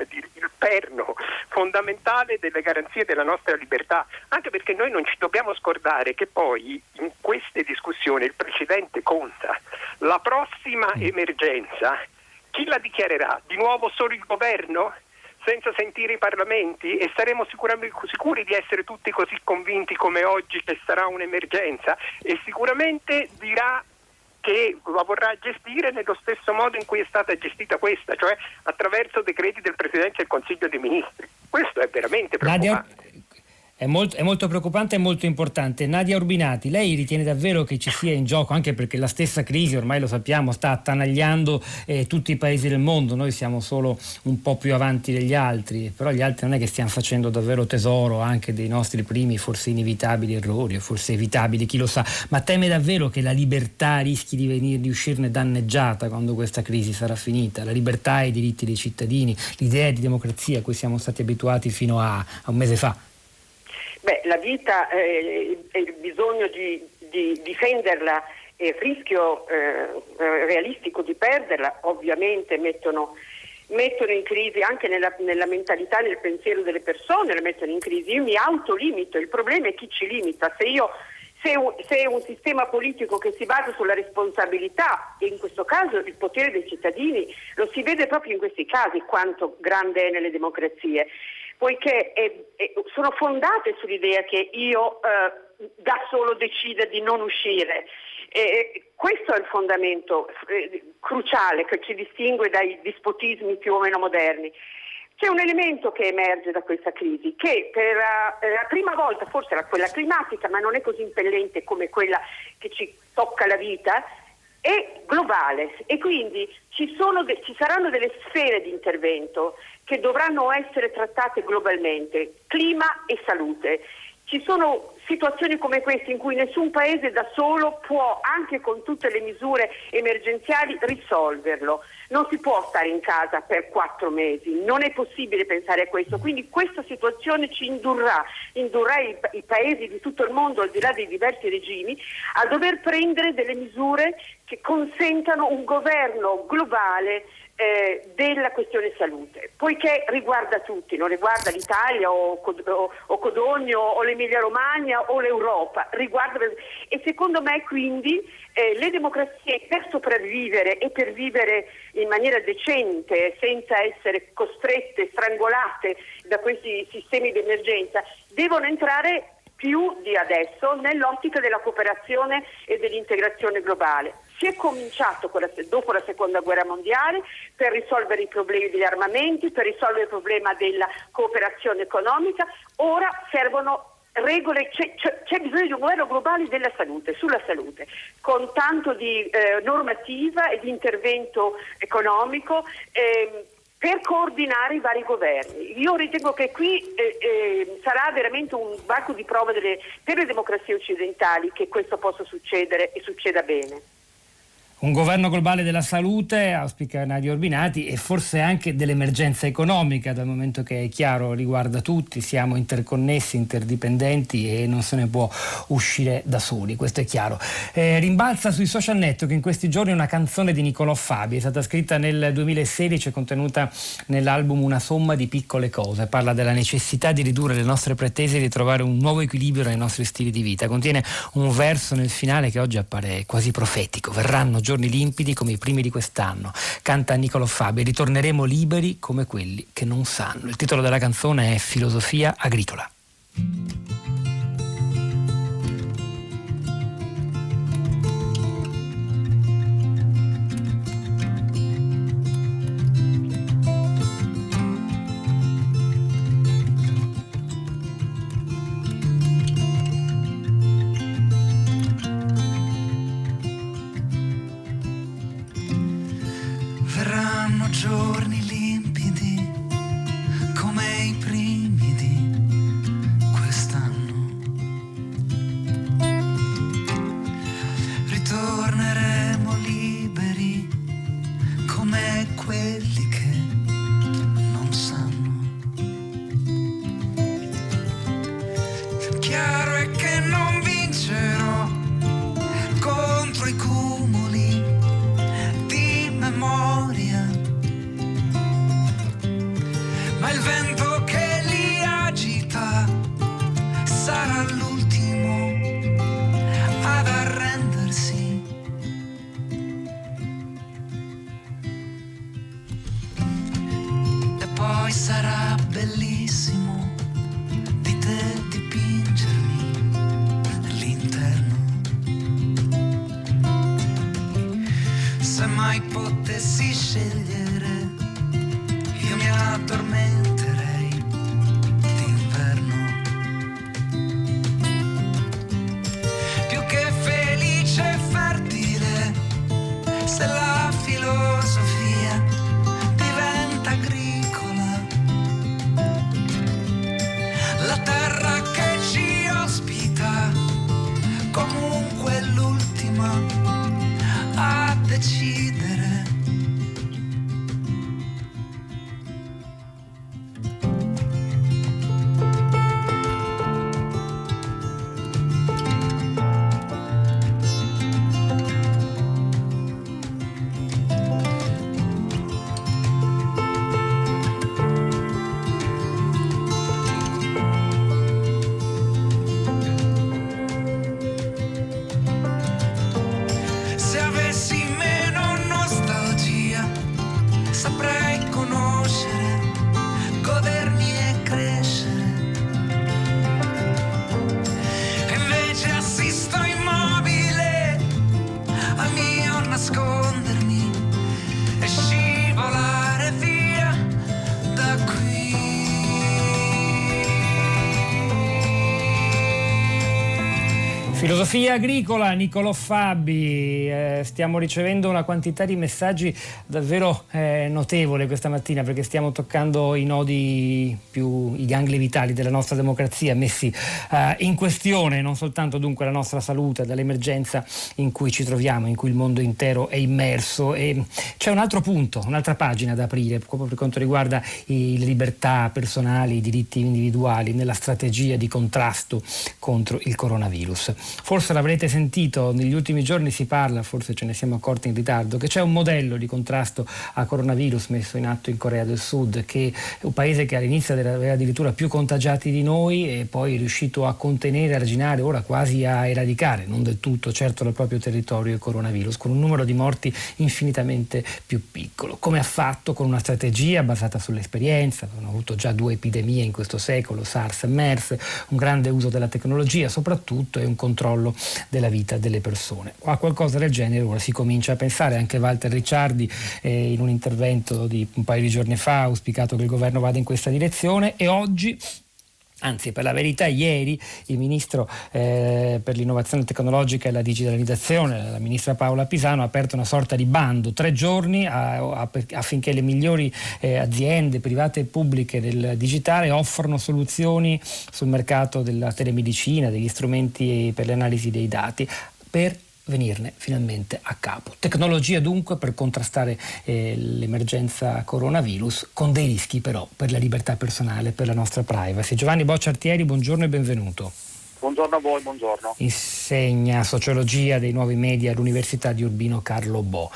dire, il perno fondamentale delle garanzie della nostra libertà, anche perché noi non ci dobbiamo scordare che poi in queste discussioni il precedente conta. La prossima emergenza, chi la dichiarerà? Di nuovo solo il governo? senza sentire i parlamenti e saremo sicuri di essere tutti così convinti come oggi che sarà un'emergenza e sicuramente dirà che la vorrà gestire nello stesso modo in cui è stata gestita questa, cioè attraverso decreti del Presidente del Consiglio dei Ministri. Questo è veramente preoccupante. È molto, è molto, preoccupante e molto importante. Nadia Urbinati, lei ritiene davvero che ci sia in gioco, anche perché la stessa crisi, ormai lo sappiamo, sta attanagliando eh, tutti i paesi del mondo, noi siamo solo un po' più avanti degli altri, però gli altri non è che stiano facendo davvero tesoro anche dei nostri primi, forse inevitabili errori, forse evitabili, chi lo sa, ma teme davvero che la libertà rischi di, venire, di uscirne danneggiata quando questa crisi sarà finita? La libertà e i diritti dei cittadini, l'idea di democrazia a cui siamo stati abituati fino a, a un mese fa? Beh, la vita eh, e il bisogno di, di difenderla e il rischio eh, realistico di perderla ovviamente mettono, mettono in crisi anche nella, nella, mentalità, nel pensiero delle persone, le mettono in crisi. Io mi autolimito, il problema è chi ci limita. Se io se un, se un, sistema politico che si basa sulla responsabilità e in questo caso il potere dei cittadini lo si vede proprio in questi casi quanto grande è nelle democrazie poiché è, è, sono fondate sull'idea che io eh, da solo decida di non uscire. E questo è il fondamento eh, cruciale che ci distingue dai dispotismi più o meno moderni. C'è un elemento che emerge da questa crisi, che per uh, la prima volta, forse era quella climatica, ma non è così impellente come quella che ci tocca la vita, è globale e quindi ci, de- ci, saranno delle sfere di intervento che dovranno essere trattate globalmente, clima e salute. Ci sono situazioni come queste in cui nessun paese da solo può, anche con tutte le misure emergenziali, risolverlo. Non si può stare in casa per quattro mesi, non è possibile pensare a questo. Quindi questa situazione ci indurrà, indurrà i, i paesi di tutto il mondo, al di là dei diversi regimi, a dover prendere delle misure che consentano un governo globale eh, della questione salute, poiché riguarda tutti, non riguarda l'Italia o, o, o Codogno o l'Emilia Romagna o l'Europa, riguarda, e secondo me quindi eh, le democrazie per sopravvivere e per vivere in maniera decente, senza essere costrette, strangolate da questi sistemi di emergenza, devono entrare più di adesso nell'ottica della cooperazione e dell'integrazione globale. Si è cominciato dopo la seconda guerra mondiale per risolvere i problemi degli armamenti, per risolvere il problema della cooperazione economica, ora servono regole, c'è, c'è, bisogno di un governo globale della salute, sulla salute, con tanto di eh, normativa e di intervento economico. Eh, per coordinare i vari governi. Io ritengo che qui eh, eh, sarà veramente un banco di prova delle, per le democrazie occidentali che questo possa succedere e succeda bene. Un governo globale della salute, auspica Nadia Orbinati, e forse anche dell'emergenza economica, dal momento che è chiaro riguarda tutti, siamo interconnessi, interdipendenti e non se ne può uscire da soli, questo è chiaro. Eh, rimbalza sui social network in questi giorni una canzone di Niccolò Fabi, è stata scritta nel 2016 e contenuta nell'album Una somma di piccole cose, parla della necessità di ridurre le nostre pretese e di trovare un nuovo equilibrio nei nostri stili di vita. Contiene un verso nel finale che oggi appare quasi profetico, verranno giorni giorni limpidi come i primi di quest'anno. Canta Niccolo Fabi, ritorneremo liberi come quelli che non sanno. Il titolo della canzone è Filosofia agricola. Giorni limpidi Filosofia agricola, Niccolò Fabi, eh, stiamo ricevendo una quantità di messaggi davvero eh, notevole questa mattina perché stiamo toccando i nodi più, i gangli vitali della nostra democrazia messi eh, in questione, non soltanto dunque la nostra salute, dall'emergenza in cui ci troviamo, in cui il mondo intero è immerso e c'è un altro punto, un'altra pagina da aprire proprio per quanto riguarda le libertà personali, i diritti individuali nella strategia di contrasto contro il coronavirus. Forse l'avrete sentito, negli ultimi giorni si parla, forse ce ne siamo accorti in ritardo, che c'è un modello di contrasto al coronavirus messo in atto in Corea del Sud, che è un paese che all'inizio aveva addirittura più contagiati di noi e poi è riuscito a contenere, a arginare, ora quasi a eradicare, non del tutto certo dal proprio territorio il coronavirus, con un numero di morti infinitamente più piccolo. Come ha fatto? Con una strategia basata sull'esperienza, hanno avuto già due epidemie in questo secolo, SARS e MERS, un grande uso della tecnologia soprattutto e un controllo della vita delle persone. A qualcosa del genere ora si comincia a pensare, anche Walter Ricciardi eh, in un intervento di un paio di giorni fa ha auspicato che il governo vada in questa direzione e oggi Anzi, per la verità, ieri il ministro eh, per l'innovazione tecnologica e la digitalizzazione, la ministra Paola Pisano, ha aperto una sorta di bando, tre giorni a- a- affinché le migliori eh, aziende private e pubbliche del digitale offrano soluzioni sul mercato della telemedicina, degli strumenti per l'analisi dei dati, per venirne finalmente a capo. Tecnologia dunque per contrastare eh, l'emergenza coronavirus con dei rischi però per la libertà personale, per la nostra privacy. Giovanni Bocciartieri, buongiorno e benvenuto. Buongiorno a voi, buongiorno. Insegna sociologia dei nuovi media all'Università di Urbino Carlo Bo.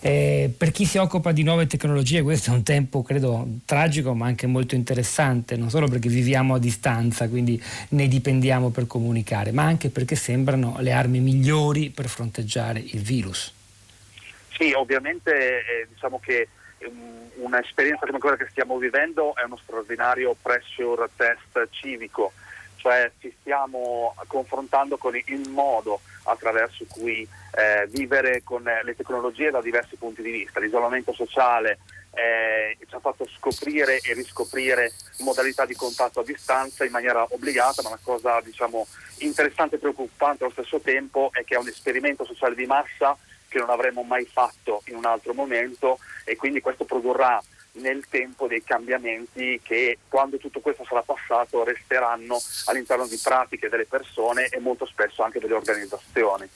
Eh, per chi si occupa di nuove tecnologie questo è un tempo credo tragico ma anche molto interessante, non solo perché viviamo a distanza, quindi ne dipendiamo per comunicare, ma anche perché sembrano le armi migliori per fronteggiare il virus. Sì, ovviamente eh, diciamo che um, un'esperienza come quella che stiamo vivendo è uno straordinario pressure test civico, cioè ci stiamo confrontando con il modo attraverso cui eh, vivere con le tecnologie da diversi punti di vista. L'isolamento sociale eh, ci ha fatto scoprire e riscoprire modalità di contatto a distanza in maniera obbligata, ma la cosa diciamo, interessante e preoccupante allo stesso tempo è che è un esperimento sociale di massa che non avremmo mai fatto in un altro momento e quindi questo produrrà nel tempo dei cambiamenti che quando tutto questo sarà passato resteranno all'interno di pratiche delle persone e molto spesso anche delle organizzazioni.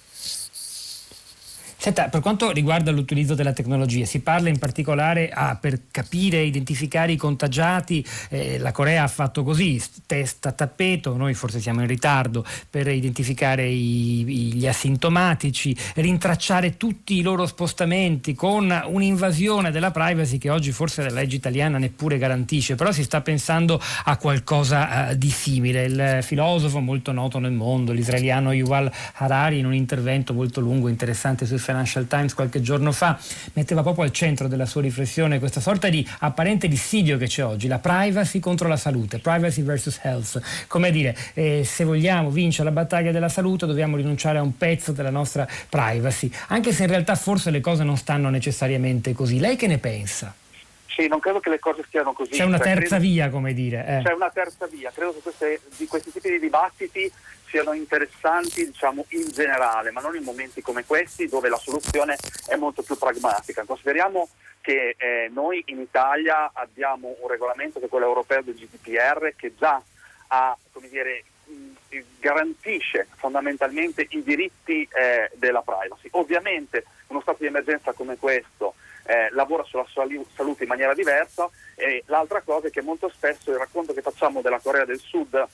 Senta, per quanto riguarda l'utilizzo della tecnologia, si parla in particolare ah, per capire identificare i contagiati, eh, la Corea ha fatto così, test a tappeto, noi forse siamo in ritardo, per identificare i- gli asintomatici, rintracciare tutti i loro spostamenti con un'invasione della privacy che oggi forse la legge italiana neppure garantisce, però si sta pensando a qualcosa eh, di simile. Il filosofo molto noto nel mondo, l'israeliano Yuval Harari, in un intervento molto lungo e interessante sul fenomeno, Financial Times qualche giorno fa, metteva proprio al centro della sua riflessione questa sorta di apparente dissidio che c'è oggi, la privacy contro la salute, privacy versus health. Come dire, eh, se vogliamo vincere la battaglia della salute dobbiamo rinunciare a un pezzo della nostra privacy, anche se in realtà forse le cose non stanno necessariamente così. Lei che ne pensa? Sì, non credo che le cose stiano così. C'è una Cioè, terza credo- via, come dire. eh. C'è una terza via, credo che queste- di questi tipi di dibattiti siano interessanti diciamo, in generale, ma non in momenti come questi dove la soluzione è molto più pragmatica. Consideriamo che eh, noi in Italia abbiamo un regolamento che è quello europeo del GDPR che già ha, dire, garantisce fondamentalmente i diritti eh, della privacy. Ovviamente uno stato di emergenza come questo eh, lavora sulla salute in maniera diversa e l'altra cosa è che molto spesso il racconto che facciamo della Corea del Sud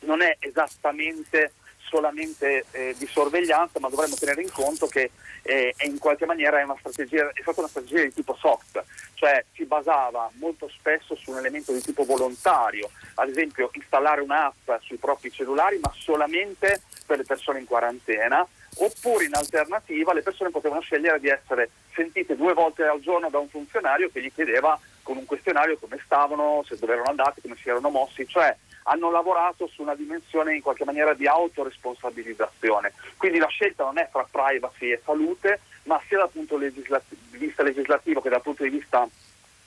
non è esattamente solamente eh, di sorveglianza, ma dovremmo tenere in conto che eh, in qualche maniera è, è stata una strategia di tipo soft, cioè si basava molto spesso su un elemento di tipo volontario, ad esempio installare un'app sui propri cellulari, ma solamente per le persone in quarantena, oppure in alternativa le persone potevano scegliere di essere sentite due volte al giorno da un funzionario che gli chiedeva con un questionario come stavano, se dove erano andati, come si erano mossi, cioè hanno lavorato su una dimensione in qualche maniera di autoresponsabilizzazione. Quindi la scelta non è fra privacy e salute, ma sia dal punto di vista legislativo che dal punto di vista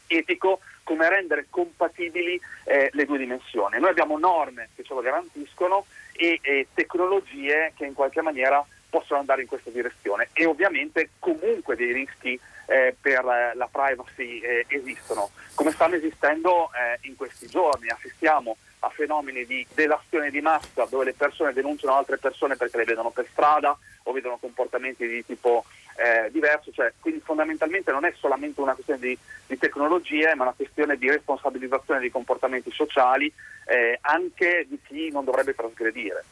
etico come rendere compatibili eh, le due dimensioni. Noi abbiamo norme che ce lo garantiscono e, e tecnologie che in qualche maniera possono andare in questa direzione e ovviamente comunque dei rischi eh, per eh, la privacy eh, esistono, come stanno esistendo eh, in questi giorni. Assistiamo a fenomeni di delazione di massa dove le persone denunciano altre persone perché le vedono per strada o vedono comportamenti di tipo eh, diverso, cioè, quindi fondamentalmente non è solamente una questione di, di tecnologie, ma una questione di responsabilizzazione dei comportamenti sociali eh, anche di chi non dovrebbe trasgredire.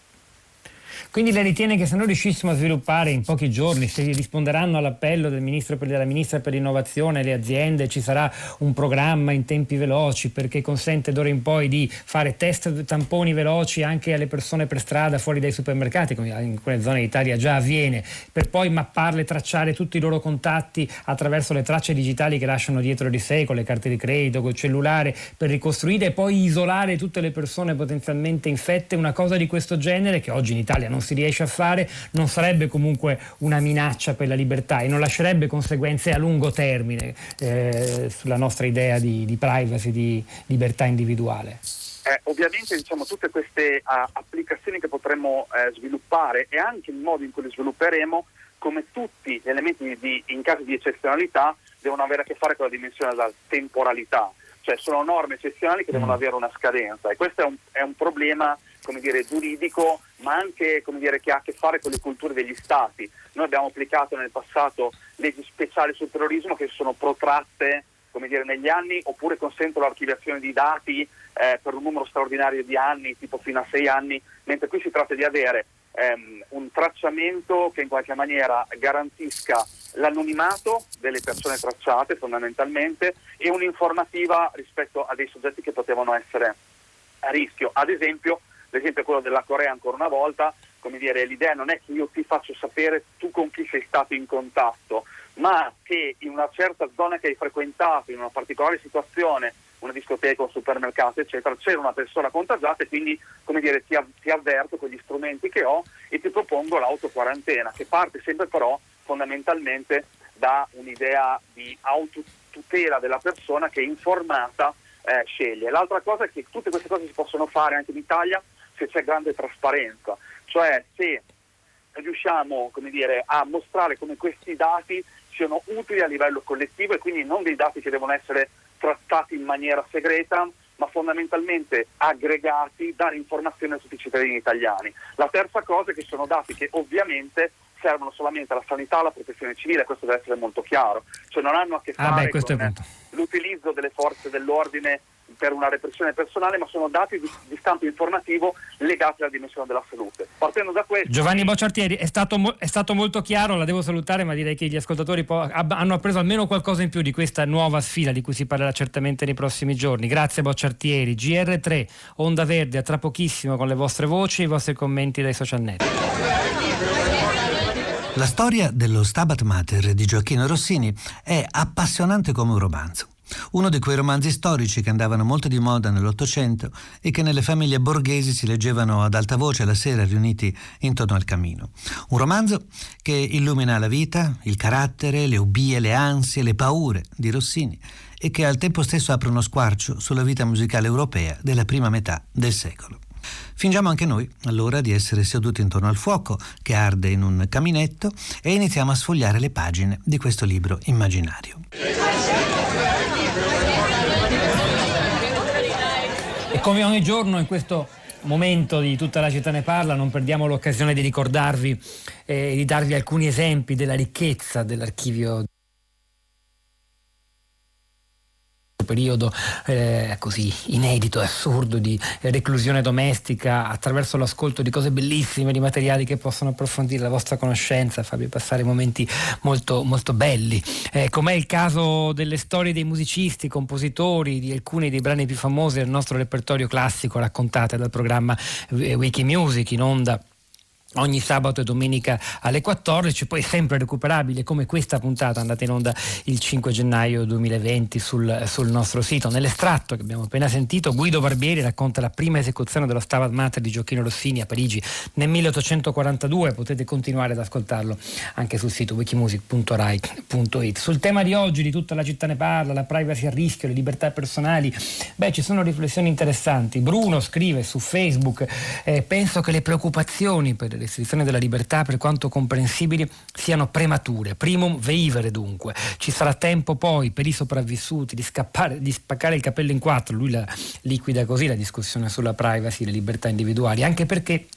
Quindi lei ritiene che se noi riuscissimo a sviluppare in pochi giorni, se risponderanno all'appello del ministro della ministra per l'innovazione, le aziende, ci sarà un programma in tempi veloci perché consente d'ora in poi di fare test tamponi veloci anche alle persone per strada fuori dai supermercati, come in quelle zone d'Italia già avviene, per poi mapparle, tracciare tutti i loro contatti attraverso le tracce digitali che lasciano dietro di sé, con le carte di credito, col cellulare, per ricostruire e poi isolare tutte le persone potenzialmente infette, una cosa di questo genere che oggi in Italia non si riesce a fare, non sarebbe comunque una minaccia per la libertà e non lascerebbe conseguenze a lungo termine eh, sulla nostra idea di, di privacy, di libertà individuale. Eh, ovviamente diciamo, tutte queste ah, applicazioni che potremmo eh, sviluppare e anche il modo in cui le svilupperemo, come tutti gli elementi di- in caso di eccezionalità, devono avere a che fare con la dimensione della temporalità, cioè sono norme eccezionali che devono avere una scadenza e questo è un, è un problema come dire, giuridico ma anche come dire, che ha a che fare con le culture degli stati. Noi abbiamo applicato nel passato leggi speciali sul terrorismo che sono protratte come dire, negli anni oppure consentono l'archiviazione di dati eh, per un numero straordinario di anni, tipo fino a sei anni, mentre qui si tratta di avere ehm, un tracciamento che in qualche maniera garantisca l'anonimato delle persone tracciate fondamentalmente e un'informativa rispetto a dei soggetti che potevano essere a rischio. Ad esempio, l'esempio è quello della Corea ancora una volta, come dire, l'idea non è che io ti faccio sapere tu con chi sei stato in contatto, ma che in una certa zona che hai frequentato, in una particolare situazione, una discoteca, un supermercato, eccetera, c'era una persona contagiata e quindi come dire, ti, av- ti avverto con gli strumenti che ho e ti propongo l'autoquarantena, che parte sempre però fondamentalmente da un'idea di autotutela della persona che informata eh, sceglie. L'altra cosa è che tutte queste cose si possono fare anche in Italia se c'è grande trasparenza, cioè se riusciamo dire, a mostrare come questi dati siano utili a livello collettivo e quindi non dei dati che devono essere trattati in maniera segreta, ma fondamentalmente aggregati, dare informazioni a tutti i cittadini italiani. La terza cosa è che sono dati che ovviamente servono solamente alla sanità e alla protezione civile, questo deve essere molto chiaro, cioè non hanno a che Ah, fare beh, questo è con. L'utilizzo delle forze dell'ordine per una repressione personale, ma sono dati di, di stampo informativo legati alla dimensione della salute. Partendo da questo, Giovanni Bocciartieri, è stato, è stato molto chiaro, la devo salutare, ma direi che gli ascoltatori po- ab- hanno appreso almeno qualcosa in più di questa nuova sfida di cui si parlerà certamente nei prossimi giorni. Grazie Bocciartieri. GR3, Onda Verde, a tra pochissimo con le vostre voci e i vostri commenti dai social network. La storia dello Stabat Mater di Gioacchino Rossini è appassionante come un romanzo. Uno di quei romanzi storici che andavano molto di moda nell'Ottocento e che nelle famiglie borghesi si leggevano ad alta voce la sera riuniti intorno al camino. Un romanzo che illumina la vita, il carattere, le ubbie, le ansie, le paure di Rossini e che al tempo stesso apre uno squarcio sulla vita musicale europea della prima metà del secolo. Fingiamo anche noi, allora, di essere seduti intorno al fuoco che arde in un caminetto e iniziamo a sfogliare le pagine di questo libro immaginario. E come ogni giorno in questo momento di tutta la città ne parla, non perdiamo l'occasione di ricordarvi e di darvi alcuni esempi della ricchezza dell'archivio periodo eh, così inedito e assurdo di reclusione domestica attraverso l'ascolto di cose bellissime, di materiali che possono approfondire la vostra conoscenza, farvi passare momenti molto, molto belli. Eh, com'è il caso delle storie dei musicisti, compositori, di alcuni dei brani più famosi del nostro repertorio classico raccontate dal programma Wikimusic in onda ogni sabato e domenica alle 14, poi sempre recuperabile come questa puntata andata in onda il 5 gennaio 2020 sul, sul, nostro sito. Nell'estratto che abbiamo appena sentito Guido Barbieri racconta la prima esecuzione dello Stabat Mater di Giochino Rossini a Parigi nel 1842, potete continuare ad ascoltarlo anche sul sito wikimusic.rai.it. Sul tema di oggi di tutta la città ne parla, la privacy a rischio, le libertà personali, beh ci sono riflessioni interessanti. Bruno scrive su Facebook, eh, penso che le preoccupazioni per restrizioni della libertà, per quanto comprensibili, siano premature. Primum veivere dunque. Ci sarà tempo poi per i sopravvissuti di, scappare, di spaccare il capello in quattro. Lui la liquida così la discussione sulla privacy, le libertà individuali, anche perché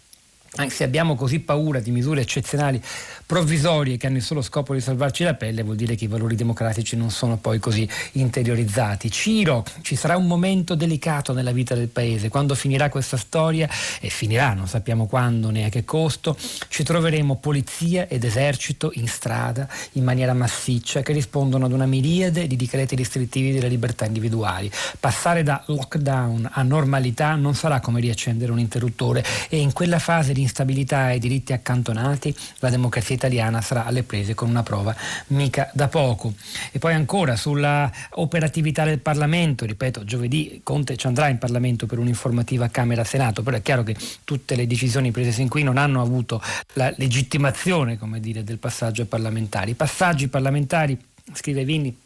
anche se abbiamo così paura di misure eccezionali provvisorie che hanno il solo scopo di salvarci la pelle, vuol dire che i valori democratici non sono poi così interiorizzati. Ciro, ci sarà un momento delicato nella vita del paese, quando finirà questa storia, e finirà, non sappiamo quando né a che costo, ci troveremo polizia ed esercito in strada in maniera massiccia che rispondono ad una miriade di decreti restrittivi delle libertà individuali. Passare da lockdown a normalità non sarà come riaccendere un interruttore e in quella fase di instabilità e diritti accantonati, la democrazia italiana sarà alle prese con una prova mica da poco. E poi ancora sulla operatività del Parlamento, ripeto, giovedì Conte ci andrà in Parlamento per un'informativa Camera-Senato, però è chiaro che tutte le decisioni prese sin qui non hanno avuto la legittimazione, come dire, del passaggio ai parlamentari. Passaggi parlamentari, scrive Vini,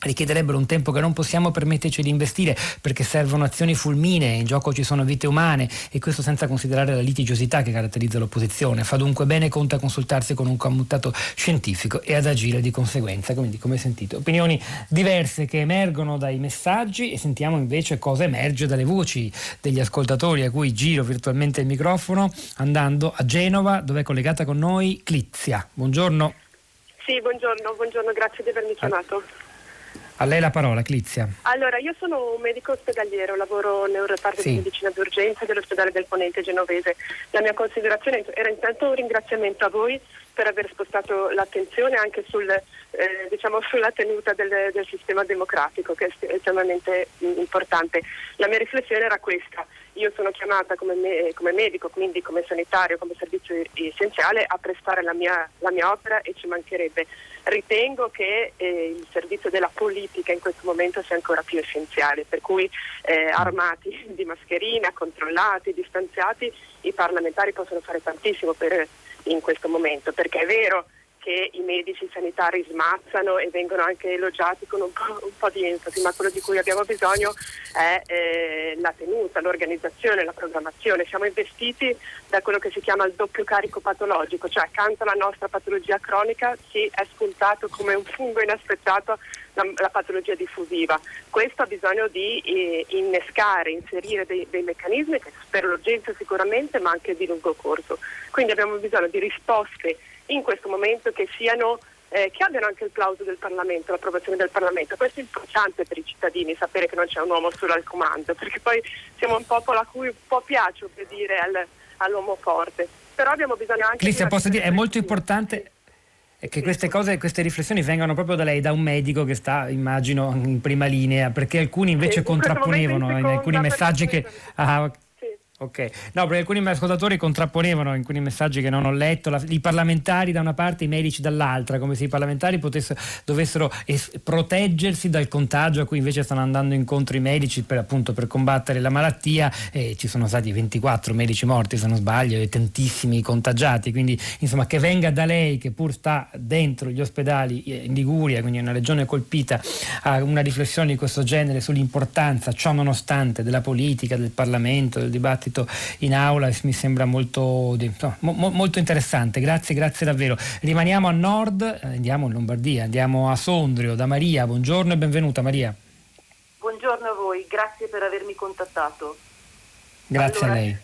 richiederebbero un tempo che non possiamo permetterci di investire perché servono azioni fulminee, in gioco ci sono vite umane e questo senza considerare la litigiosità che caratterizza l'opposizione. Fa dunque bene conta a consultarsi con un commutato scientifico e ad agire di conseguenza. Quindi come sentite, opinioni diverse che emergono dai messaggi e sentiamo invece cosa emerge dalle voci degli ascoltatori a cui giro virtualmente il microfono andando a Genova dove è collegata con noi Clizia. Buongiorno. Sì, buongiorno, buongiorno, grazie di avermi chiamato. A lei la parola, Clizia. Allora, io sono un medico ospedaliero, lavoro nel reparto sì. di medicina d'urgenza dell'ospedale del Ponente genovese. La mia considerazione era intanto un ringraziamento a voi per aver spostato l'attenzione anche sul, eh, diciamo, sulla tenuta del, del, sistema democratico, che è estremamente importante. La mia riflessione era questa. Io sono chiamata come, me, come medico, quindi come sanitario, come servizio essenziale, a prestare la mia, la mia opera e ci mancherebbe ritengo che eh, il servizio della politica in questo momento sia ancora più essenziale, per cui eh, armati di mascherina, controllati, distanziati, i parlamentari possono fare tantissimo per, in questo momento, perché è vero che i medici sanitari smazzano e vengono anche elogiati con un po', un po di enfasi, ma quello di cui abbiamo bisogno è eh, la tenuta, l'organizzazione, la programmazione. Siamo investiti da quello che si chiama il doppio carico patologico, cioè accanto alla nostra patologia cronica si è spuntato come un fungo inaspettato la, la patologia diffusiva. Questo ha bisogno di eh, innescare, inserire dei, dei meccanismi per l'urgenza sicuramente, ma anche di lungo corso. Quindi abbiamo bisogno di risposte in questo momento che siano eh, che abbiano anche il plauso del Parlamento, l'approvazione del Parlamento. Questo è importante per i cittadini, sapere che non c'è un uomo solo al comando, perché poi siamo un popolo a cui un po' piace obbedire al, all'uomo forte. Però abbiamo bisogno anche Clissia, posso dire, è molto importante che queste cose, queste riflessioni vengano proprio da lei, da un medico che sta, immagino, in prima linea, perché alcuni invece contrapponevano in, in alcuni messaggi che... Ah, Ok, no, perché alcuni ascoltatori contrapponevano in alcuni messaggi che non ho letto la, i parlamentari da una parte e i medici dall'altra, come se i parlamentari potessero, dovessero es- proteggersi dal contagio a cui invece stanno andando incontro i medici per, appunto, per combattere la malattia. E ci sono stati 24 medici morti, se non sbaglio, e tantissimi contagiati. Quindi, insomma, che venga da lei, che pur sta dentro gli ospedali in Liguria, quindi una regione colpita, a una riflessione di questo genere sull'importanza, ciò nonostante, della politica, del Parlamento, del dibattito dibattito in aula mi sembra molto, mo, molto interessante. Grazie, grazie davvero. Rimaniamo a nord, eh, andiamo in Lombardia, andiamo a Sondrio da Maria. Buongiorno e benvenuta Maria. Buongiorno a voi, grazie per avermi contattato. Grazie allora, a lei.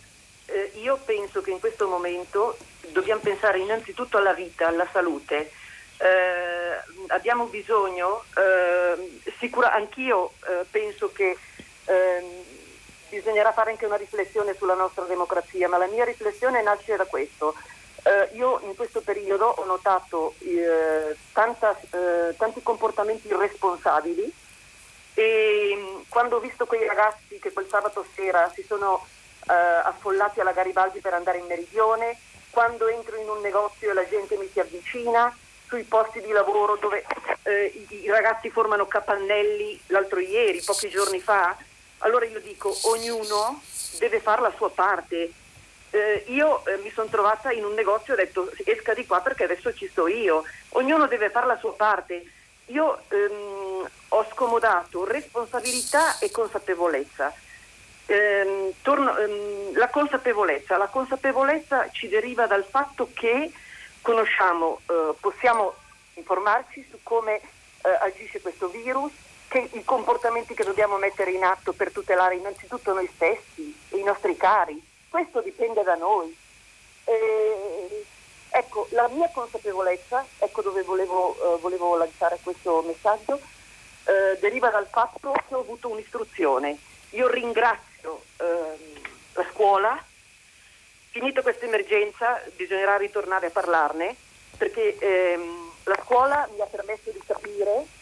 Eh, io penso che in questo momento dobbiamo pensare innanzitutto alla vita, alla salute. Eh, abbiamo bisogno, eh, sicura, anch'io eh, penso che ehm, bisognerà fare anche una riflessione sulla nostra democrazia, ma la mia riflessione nasce da questo. Eh, io in questo periodo ho notato eh, tanta, eh, tanti comportamenti irresponsabili e mm, quando ho visto quei ragazzi che quel sabato sera si sono eh, affollati alla Garibaldi per andare in meridione, quando entro in un negozio e la gente mi si avvicina, sui posti di lavoro dove eh, i, i ragazzi formano capannelli l'altro ieri, pochi giorni fa, allora io dico, ognuno deve fare la sua parte. Eh, io eh, mi sono trovata in un negozio e ho detto esca di qua perché adesso ci sto io. Ognuno deve fare la sua parte. Io ehm, ho scomodato responsabilità e consapevolezza. Ehm, torno, ehm, la consapevolezza, la consapevolezza ci deriva dal fatto che conosciamo, eh, possiamo informarci su come eh, agisce questo virus, che, i comportamenti che dobbiamo mettere in atto per tutelare innanzitutto noi stessi e i nostri cari. Questo dipende da noi. E, ecco, la mia consapevolezza, ecco dove volevo, uh, volevo lanciare questo messaggio, uh, deriva dal fatto che ho avuto un'istruzione. Io ringrazio uh, la scuola, finita questa emergenza bisognerà ritornare a parlarne, perché ehm, la scuola mi ha permesso di capire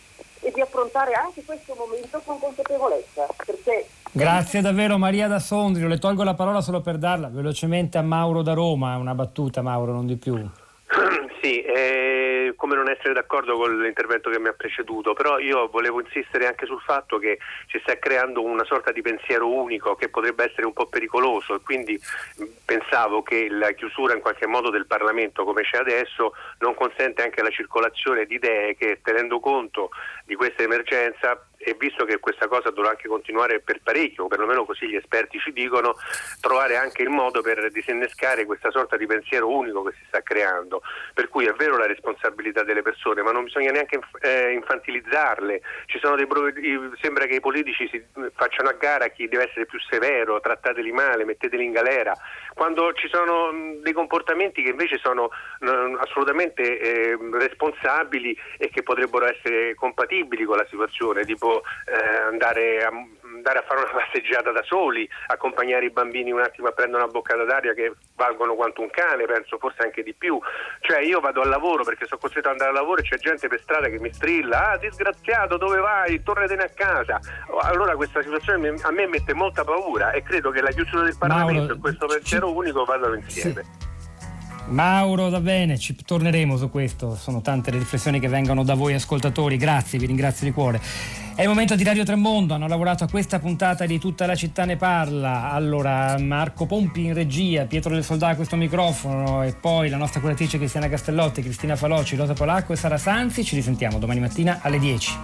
e di affrontare anche questo momento con consapevolezza. Perché Grazie davvero Maria da Sondrio, le tolgo la parola solo per darla velocemente a Mauro da Roma, una battuta Mauro, non di più. Sì, eh, come non essere d'accordo con l'intervento che mi ha preceduto, però io volevo insistere anche sul fatto che si sta creando una sorta di pensiero unico che potrebbe essere un po' pericoloso e quindi pensavo che la chiusura in qualche modo del Parlamento come c'è adesso non consente anche la circolazione di idee che tenendo conto di questa emergenza e visto che questa cosa dovrà anche continuare per parecchio, o perlomeno così gli esperti ci dicono, trovare anche il modo per disinnescare questa sorta di pensiero unico che si sta creando. Per cui è vero la responsabilità delle persone, ma non bisogna neanche eh, infantilizzarle. Dei, sembra che i politici si facciano a gara chi deve essere più severo, trattateli male, metteteli in galera, quando ci sono dei comportamenti che invece sono assolutamente eh, responsabili e che potrebbero essere compatibili con la situazione, tipo eh, andare, a, andare, a, fare una passeggiata da soli, accompagnare i bambini un attimo a prendere una boccata d'aria che valgono quanto un cane, penso forse anche di più. Cioè io vado al lavoro perché sono costretto ad andare al lavoro e c'è gente per strada che mi strilla, ah disgraziato dove vai? Tornatene a casa. Allora questa situazione a me mette molta paura e credo che la chiusura del Parlamento Mauro, e questo pensiero ci... unico vadano insieme. Sì. Mauro, va bene, ci torneremo su questo, sono tante le riflessioni che vengono da voi ascoltatori, grazie, vi ringrazio di cuore. È il momento di Radio Tremondo, hanno lavorato a questa puntata di Tutta la città ne parla. Allora, Marco Pompi in regia, Pietro del Soldato a questo microfono e poi la nostra curatrice Cristiana Castellotti, Cristina Faloci, Rosa Polacco e Sara Sanzi. Ci risentiamo domani mattina alle 10.